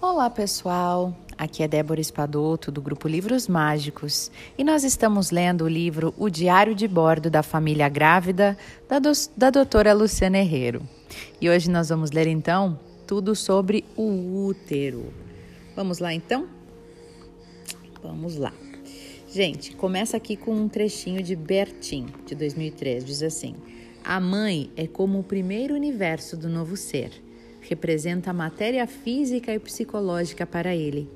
Olá, pessoal. Aqui é Débora Espadoto, do grupo Livros Mágicos, e nós estamos lendo o livro O Diário de Bordo da Família Grávida, da, do, da doutora Luciana Herrero. E hoje nós vamos ler então tudo sobre o útero. Vamos lá então? Vamos lá. Gente, começa aqui com um trechinho de Bertin, de 2003, diz assim: A mãe é como o primeiro universo do novo ser. Representa a matéria física e psicológica para ele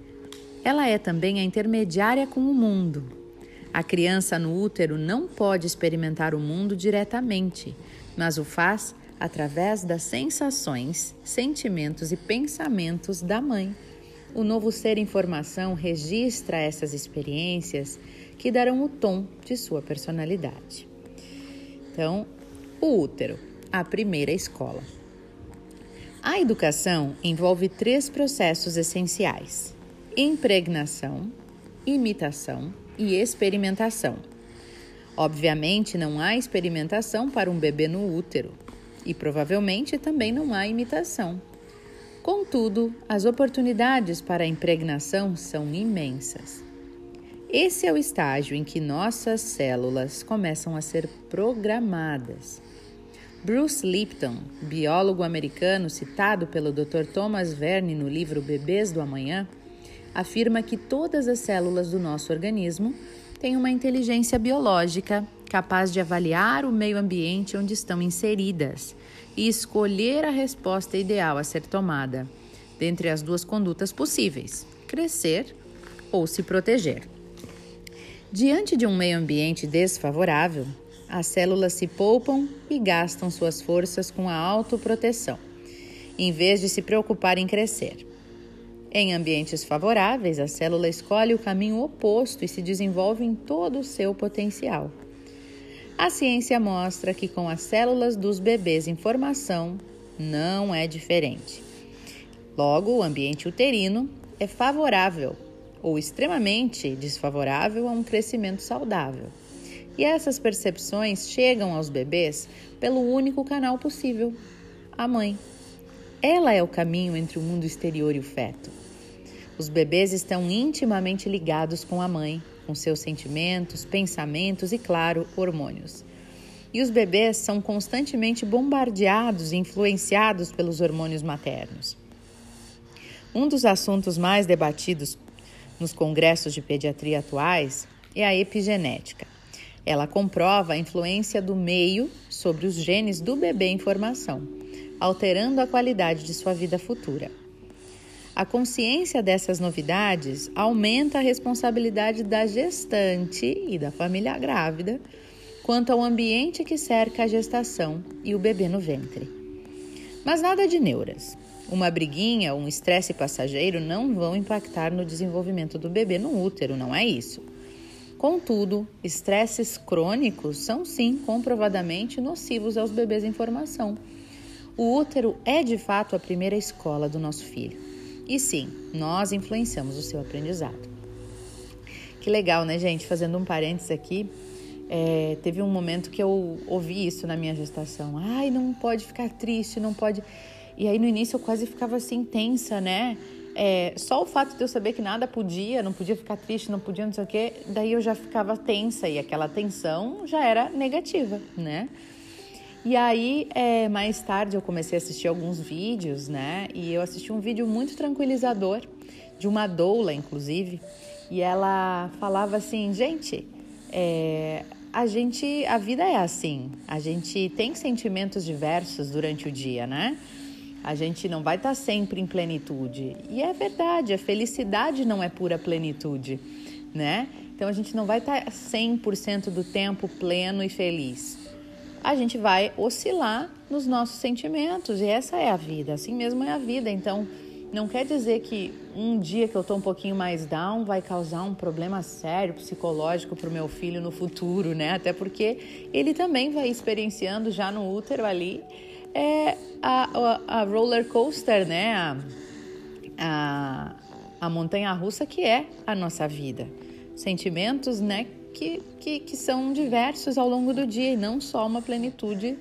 ela é também a intermediária com o mundo. A criança no útero não pode experimentar o mundo diretamente, mas o faz através das sensações, sentimentos e pensamentos da mãe. O novo ser em formação registra essas experiências que darão o tom de sua personalidade. Então, o útero, a primeira escola. A educação envolve três processos essenciais: impregnação, imitação e experimentação. Obviamente, não há experimentação para um bebê no útero e provavelmente também não há imitação. Contudo, as oportunidades para a impregnação são imensas. Esse é o estágio em que nossas células começam a ser programadas. Bruce Lipton, biólogo americano citado pelo Dr. Thomas Verne no livro Bebês do Amanhã, afirma que todas as células do nosso organismo têm uma inteligência biológica capaz de avaliar o meio ambiente onde estão inseridas e escolher a resposta ideal a ser tomada, dentre as duas condutas possíveis: crescer ou se proteger. Diante de um meio ambiente desfavorável, as células se poupam e gastam suas forças com a autoproteção, em vez de se preocupar em crescer. Em ambientes favoráveis, a célula escolhe o caminho oposto e se desenvolve em todo o seu potencial. A ciência mostra que com as células dos bebês em formação não é diferente. Logo, o ambiente uterino é favorável ou extremamente desfavorável a um crescimento saudável. E essas percepções chegam aos bebês pelo único canal possível, a mãe. Ela é o caminho entre o mundo exterior e o feto. Os bebês estão intimamente ligados com a mãe, com seus sentimentos, pensamentos e, claro, hormônios. E os bebês são constantemente bombardeados e influenciados pelos hormônios maternos. Um dos assuntos mais debatidos nos congressos de pediatria atuais é a epigenética. Ela comprova a influência do meio sobre os genes do bebê em formação, alterando a qualidade de sua vida futura. A consciência dessas novidades aumenta a responsabilidade da gestante e da família grávida quanto ao ambiente que cerca a gestação e o bebê no ventre. Mas nada de neuras. Uma briguinha ou um estresse passageiro não vão impactar no desenvolvimento do bebê no útero, não é isso. Contudo, estresses crônicos são sim comprovadamente nocivos aos bebês em formação. O útero é de fato a primeira escola do nosso filho. E sim, nós influenciamos o seu aprendizado. Que legal, né, gente? Fazendo um parênteses aqui, é, teve um momento que eu ouvi isso na minha gestação. Ai, não pode ficar triste, não pode. E aí no início eu quase ficava assim tensa, né? É, só o fato de eu saber que nada podia, não podia ficar triste, não podia não sei o quê, daí eu já ficava tensa e aquela tensão já era negativa, né? E aí, é, mais tarde, eu comecei a assistir alguns vídeos, né? E eu assisti um vídeo muito tranquilizador, de uma doula, inclusive, e ela falava assim: gente, é, a gente, a vida é assim, a gente tem sentimentos diversos durante o dia, né? A gente não vai estar sempre em plenitude. E é verdade, a felicidade não é pura plenitude, né? Então a gente não vai estar 100% do tempo pleno e feliz a gente vai oscilar nos nossos sentimentos e essa é a vida, assim mesmo é a vida. Então, não quer dizer que um dia que eu estou um pouquinho mais down vai causar um problema sério psicológico para o meu filho no futuro, né? Até porque ele também vai experienciando já no útero ali é, a, a, a roller coaster, né? A, a, a montanha russa que é a nossa vida. Sentimentos, né? que, que, que são diversos ao longo do dia e não só uma plenitude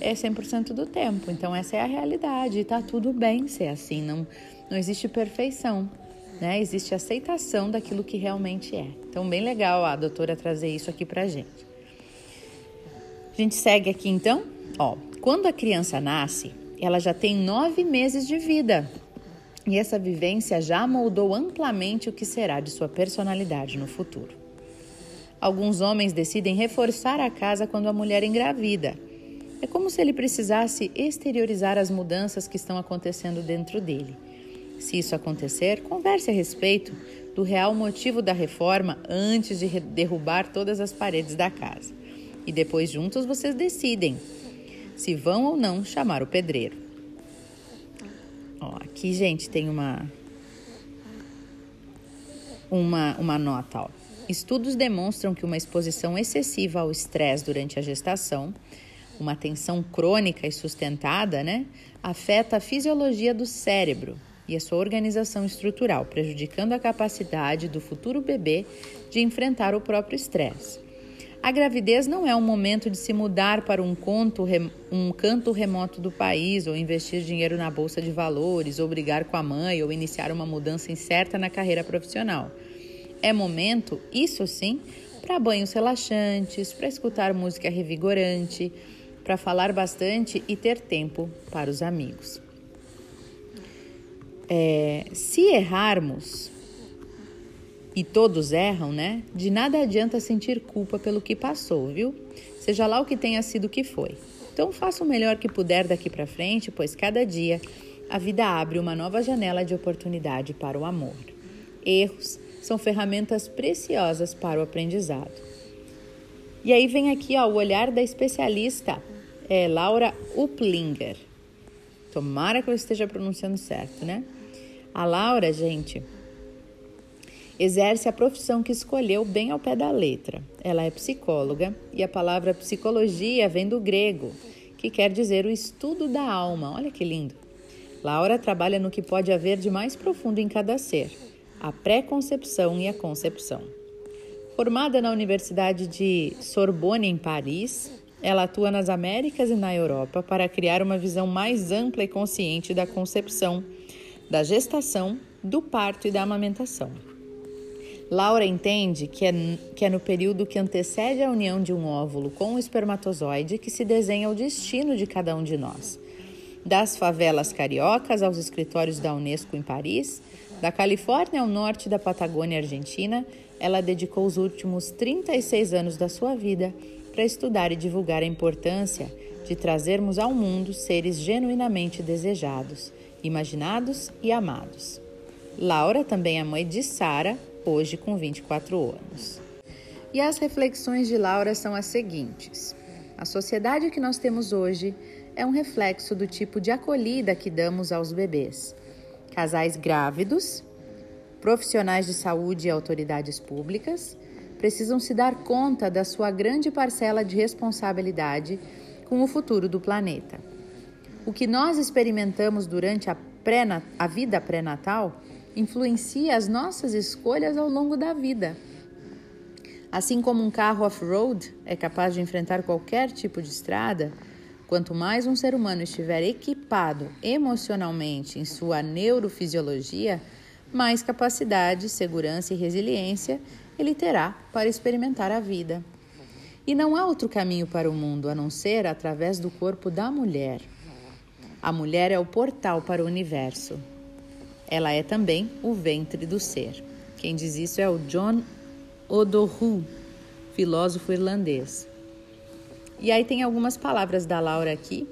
é 100% do tempo. Então essa é a realidade e tá tudo bem ser assim, não não existe perfeição, né? Existe aceitação daquilo que realmente é. Então bem legal a doutora trazer isso aqui pra gente. A gente segue aqui então, ó. Quando a criança nasce, ela já tem nove meses de vida. E essa vivência já moldou amplamente o que será de sua personalidade no futuro. Alguns homens decidem reforçar a casa quando a mulher engravida. É como se ele precisasse exteriorizar as mudanças que estão acontecendo dentro dele. Se isso acontecer, converse a respeito do real motivo da reforma antes de derrubar todas as paredes da casa. E depois, juntos, vocês decidem se vão ou não chamar o pedreiro. Ó, aqui, gente, tem uma uma, uma nota. Ó. Estudos demonstram que uma exposição excessiva ao estresse durante a gestação, uma tensão crônica e sustentada, né, afeta a fisiologia do cérebro e a sua organização estrutural, prejudicando a capacidade do futuro bebê de enfrentar o próprio estresse. A gravidez não é um momento de se mudar para um, conto, um canto remoto do país, ou investir dinheiro na bolsa de valores, ou brigar com a mãe, ou iniciar uma mudança incerta na carreira profissional. É momento, isso sim, para banhos relaxantes, para escutar música revigorante, para falar bastante e ter tempo para os amigos. É, se errarmos, e todos erram, né? De nada adianta sentir culpa pelo que passou, viu? Seja lá o que tenha sido que foi. Então faça o melhor que puder daqui para frente, pois cada dia a vida abre uma nova janela de oportunidade para o amor. Erros são ferramentas preciosas para o aprendizado. E aí vem aqui ó, o olhar da especialista é, Laura Uplinger. Tomara que eu esteja pronunciando certo, né? A Laura, gente, exerce a profissão que escolheu bem ao pé da letra. Ela é psicóloga e a palavra psicologia vem do grego, que quer dizer o estudo da alma. Olha que lindo! Laura trabalha no que pode haver de mais profundo em cada ser, a pré-concepção e a concepção. Formada na Universidade de Sorbonne, em Paris, ela atua nas Américas e na Europa para criar uma visão mais ampla e consciente da concepção, da gestação, do parto e da amamentação. Laura entende que é, que é no período que antecede a união de um óvulo com o espermatozoide que se desenha o destino de cada um de nós. Das favelas cariocas aos escritórios da Unesco em Paris, da Califórnia ao norte da Patagônia Argentina, ela dedicou os últimos 36 anos da sua vida para estudar e divulgar a importância de trazermos ao mundo seres genuinamente desejados, imaginados e amados. Laura também é mãe de Sara, hoje com 24 anos. E as reflexões de Laura são as seguintes: a sociedade que nós temos hoje é um reflexo do tipo de acolhida que damos aos bebês. Casais grávidos, profissionais de saúde e autoridades públicas precisam se dar conta da sua grande parcela de responsabilidade com o futuro do planeta. O que nós experimentamos durante a, pré a vida pré-natal influencia as nossas escolhas ao longo da vida. Assim como um carro off-road é capaz de enfrentar qualquer tipo de estrada, quanto mais um ser humano estiver equipado emocionalmente em sua neurofisiologia, mais capacidade, segurança e resiliência ele terá para experimentar a vida. E não há outro caminho para o mundo a não ser através do corpo da mulher. A mulher é o portal para o universo. Ela é também o ventre do ser. Quem diz isso é o John Odohu, filósofo irlandês. E aí tem algumas palavras da Laura aqui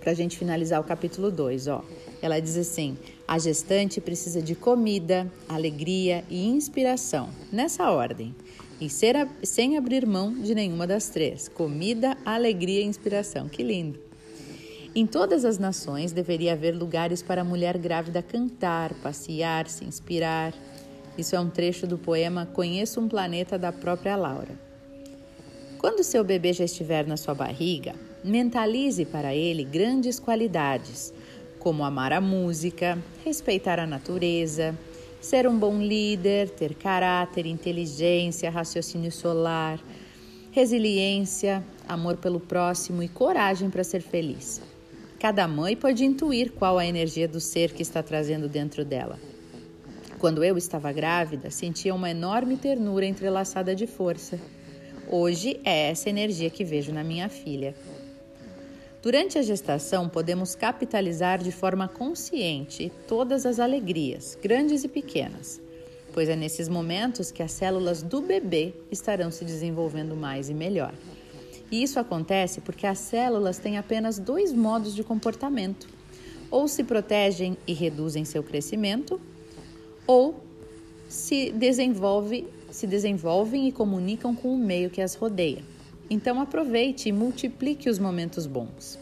para a gente finalizar o capítulo 2. Ela diz assim: a gestante precisa de comida, alegria e inspiração, nessa ordem, e ser, sem abrir mão de nenhuma das três: comida, alegria e inspiração. Que lindo! Em todas as nações deveria haver lugares para a mulher grávida cantar, passear, se inspirar. Isso é um trecho do poema Conheço um Planeta da própria Laura. Quando seu bebê já estiver na sua barriga, mentalize para ele grandes qualidades, como amar a música, respeitar a natureza, ser um bom líder, ter caráter, inteligência, raciocínio solar, resiliência, amor pelo próximo e coragem para ser feliz. Cada mãe pode intuir qual a energia do ser que está trazendo dentro dela. Quando eu estava grávida, sentia uma enorme ternura entrelaçada de força. Hoje é essa energia que vejo na minha filha. Durante a gestação, podemos capitalizar de forma consciente todas as alegrias, grandes e pequenas, pois é nesses momentos que as células do bebê estarão se desenvolvendo mais e melhor. E isso acontece porque as células têm apenas dois modos de comportamento: ou se protegem e reduzem seu crescimento, ou se, desenvolve, se desenvolvem e comunicam com o meio que as rodeia. Então aproveite e multiplique os momentos bons.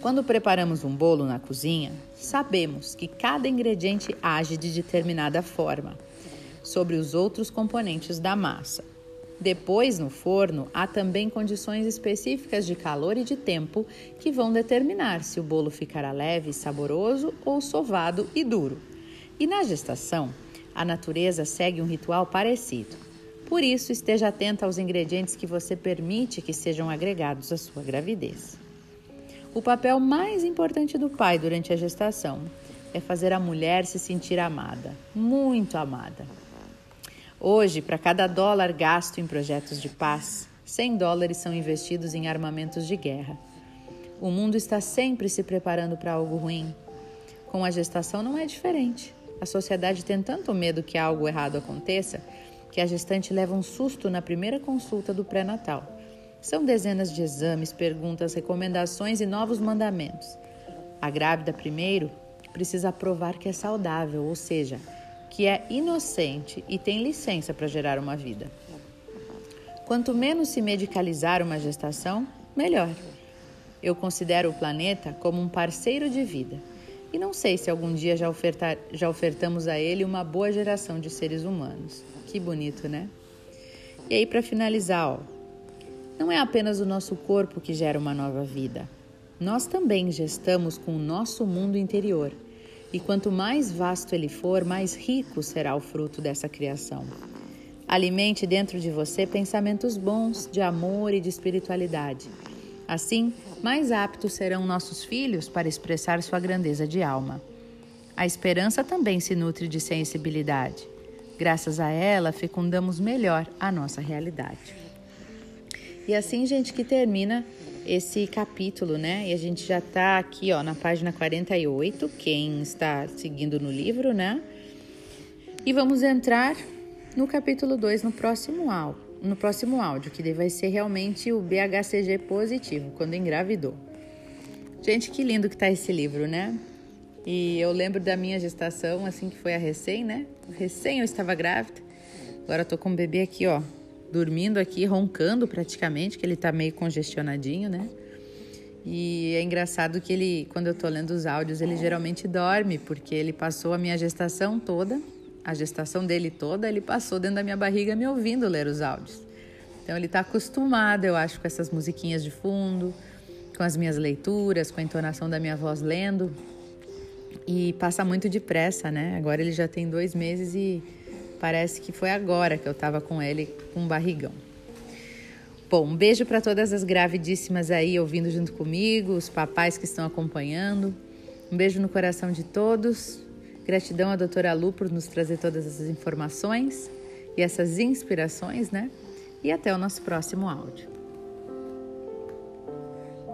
Quando preparamos um bolo na cozinha, sabemos que cada ingrediente age de determinada forma sobre os outros componentes da massa. Depois, no forno, há também condições específicas de calor e de tempo que vão determinar se o bolo ficará leve e saboroso ou sovado e duro. E na gestação, a natureza segue um ritual parecido. Por isso, esteja atenta aos ingredientes que você permite que sejam agregados à sua gravidez. O papel mais importante do pai durante a gestação é fazer a mulher se sentir amada, muito amada. Hoje, para cada dólar gasto em projetos de paz, 100 dólares são investidos em armamentos de guerra. O mundo está sempre se preparando para algo ruim. Com a gestação não é diferente. A sociedade tem tanto medo que algo errado aconteça que a gestante leva um susto na primeira consulta do pré-natal. São dezenas de exames, perguntas, recomendações e novos mandamentos. A grávida, primeiro, precisa provar que é saudável, ou seja, que é inocente e tem licença para gerar uma vida. Quanto menos se medicalizar uma gestação, melhor. Eu considero o planeta como um parceiro de vida e não sei se algum dia já, ofertar, já ofertamos a ele uma boa geração de seres humanos. Que bonito, né? E aí, para finalizar, ó, não é apenas o nosso corpo que gera uma nova vida. Nós também gestamos com o nosso mundo interior. E quanto mais vasto ele for, mais rico será o fruto dessa criação. Alimente dentro de você pensamentos bons de amor e de espiritualidade. Assim, mais aptos serão nossos filhos para expressar sua grandeza de alma. A esperança também se nutre de sensibilidade. Graças a ela, fecundamos melhor a nossa realidade. E assim, gente, que termina esse capítulo, né? E a gente já está aqui, ó, na página 48, quem está seguindo no livro, né? E vamos entrar no capítulo 2 no próximo áudio no próximo áudio, que vai ser realmente o BHCG positivo, quando engravidou. Gente, que lindo que tá esse livro, né? E eu lembro da minha gestação, assim que foi a recém, né? Recém eu estava grávida. Agora eu tô com o bebê aqui, ó, dormindo aqui, roncando praticamente, que ele tá meio congestionadinho, né? E é engraçado que ele, quando eu tô lendo os áudios, ele geralmente dorme, porque ele passou a minha gestação toda a gestação dele toda, ele passou dentro da minha barriga me ouvindo ler os áudios. Então ele está acostumado, eu acho, com essas musiquinhas de fundo, com as minhas leituras, com a entonação da minha voz lendo. E passa muito depressa, né? Agora ele já tem dois meses e parece que foi agora que eu estava com ele com um barrigão. Bom, um beijo para todas as gravidíssimas aí ouvindo junto comigo, os papais que estão acompanhando. Um beijo no coração de todos. Gratidão à doutora Lu por nos trazer todas essas informações e essas inspirações, né? E até o nosso próximo áudio.